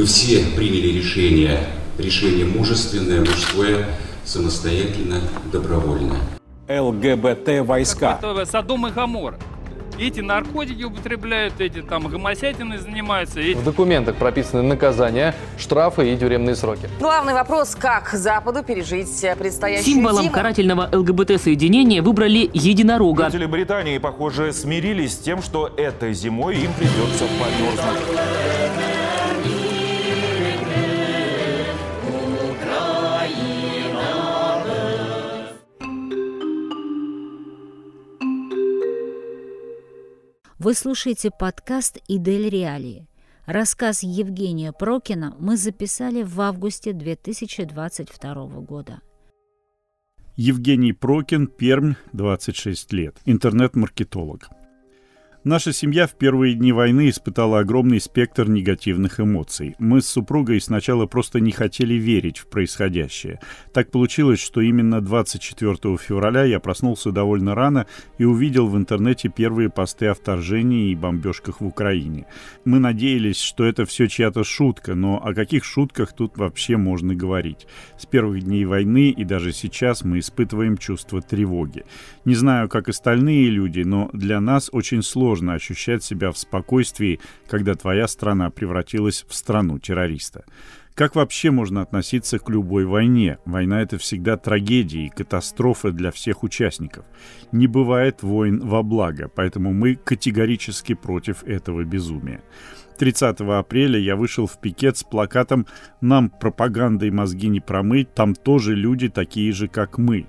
Вы все приняли решение, решение мужественное, мужское, самостоятельно, добровольно. ЛГБТ-войска. Это Содом и Гамор. Эти наркотики употребляют, эти там гомосятины занимаются. Эти... В документах прописаны наказания, штрафы и тюремные сроки. Главный вопрос, как Западу пережить предстоящую Символом зиму? карательного ЛГБТ-соединения выбрали единорога. Жители Британии, похоже, смирились с тем, что этой зимой им придется померзнуть. Вы слушаете подкаст «Идель Реалии». Рассказ Евгения Прокина мы записали в августе 2022 года. Евгений Прокин, Пермь, 26 лет, интернет-маркетолог. Наша семья в первые дни войны испытала огромный спектр негативных эмоций. Мы с супругой сначала просто не хотели верить в происходящее. Так получилось, что именно 24 февраля я проснулся довольно рано и увидел в интернете первые посты о вторжении и бомбежках в Украине. Мы надеялись, что это все чья-то шутка, но о каких шутках тут вообще можно говорить? С первых дней войны и даже сейчас мы испытываем чувство тревоги. Не знаю, как остальные люди, но для нас очень сложно сложно ощущать себя в спокойствии, когда твоя страна превратилась в страну террориста. Как вообще можно относиться к любой войне? Война — это всегда трагедия и катастрофа для всех участников. Не бывает войн во благо, поэтому мы категорически против этого безумия. 30 апреля я вышел в пикет с плакатом «Нам пропагандой мозги не промыть, там тоже люди такие же, как мы».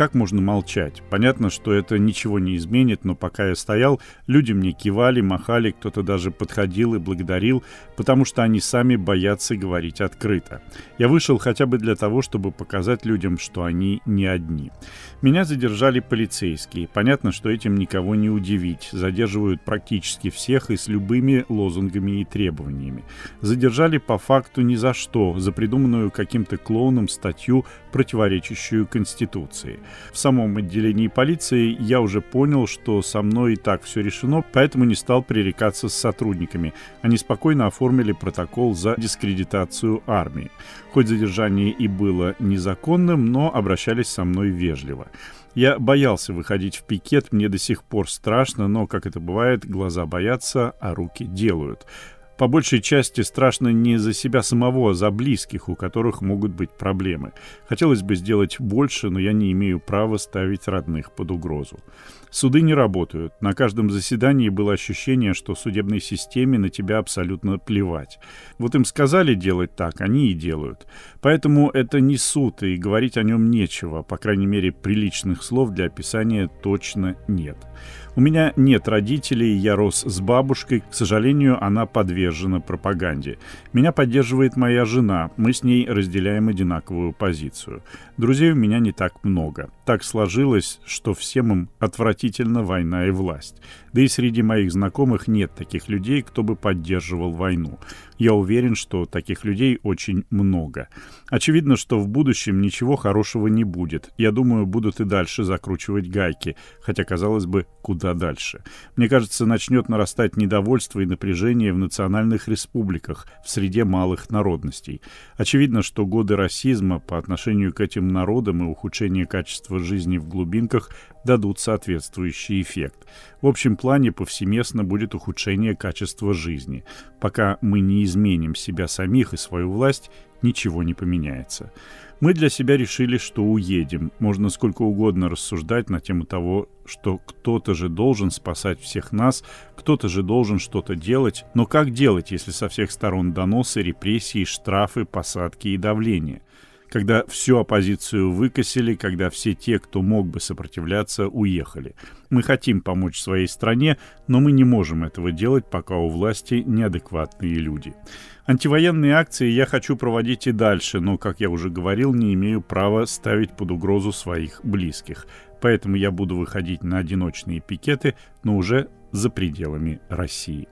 Как можно молчать? Понятно, что это ничего не изменит, но пока я стоял, люди мне кивали, махали, кто-то даже подходил и благодарил, потому что они сами боятся говорить открыто. Я вышел хотя бы для того, чтобы показать людям, что они не одни. Меня задержали полицейские. Понятно, что этим никого не удивить. Задерживают практически всех и с любыми лозунгами и требованиями. Задержали по факту ни за что, за придуманную каким-то клоуном статью, противоречащую Конституции. В самом отделении полиции я уже понял, что со мной и так все решено, поэтому не стал пререкаться с сотрудниками. Они спокойно оформили протокол за дискредитацию армии. Хоть задержание и было незаконным, но обращались со мной вежливо. Я боялся выходить в пикет, мне до сих пор страшно, но, как это бывает, глаза боятся, а руки делают. По большей части страшно не за себя самого, а за близких, у которых могут быть проблемы. Хотелось бы сделать больше, но я не имею права ставить родных под угрозу. Суды не работают. На каждом заседании было ощущение, что судебной системе на тебя абсолютно плевать. Вот им сказали делать так, они и делают. Поэтому это не суд, и говорить о нем нечего. По крайней мере, приличных слов для описания точно нет. У меня нет родителей, я рос с бабушкой. К сожалению, она подвержена пропаганде. Меня поддерживает моя жена. Мы с ней разделяем одинаковую позицию. Друзей у меня не так много. Так сложилось, что всем им отвратительна война и власть. Да и среди моих знакомых нет таких людей, кто бы поддерживал войну. Я уверен, что таких людей очень много. Очевидно, что в будущем ничего хорошего не будет. Я думаю, будут и дальше закручивать гайки, хотя, казалось бы, куда дальше. Мне кажется, начнет нарастать недовольство и напряжение в национальных республиках, в среде малых народностей. Очевидно, что годы расизма по отношению к этим народам и ухудшение качества жизни в глубинках дадут соответствующий эффект. В общем плане повсеместно будет ухудшение качества жизни. Пока мы не изменим себя самих и свою власть, ничего не поменяется. Мы для себя решили, что уедем. Можно сколько угодно рассуждать на тему того, что кто-то же должен спасать всех нас, кто-то же должен что-то делать. Но как делать, если со всех сторон доносы, репрессии, штрафы, посадки и давление? Когда всю оппозицию выкосили, когда все те, кто мог бы сопротивляться, уехали. Мы хотим помочь своей стране, но мы не можем этого делать, пока у власти неадекватные люди. Антивоенные акции я хочу проводить и дальше, но, как я уже говорил, не имею права ставить под угрозу своих близких. Поэтому я буду выходить на одиночные пикеты, но уже за пределами России.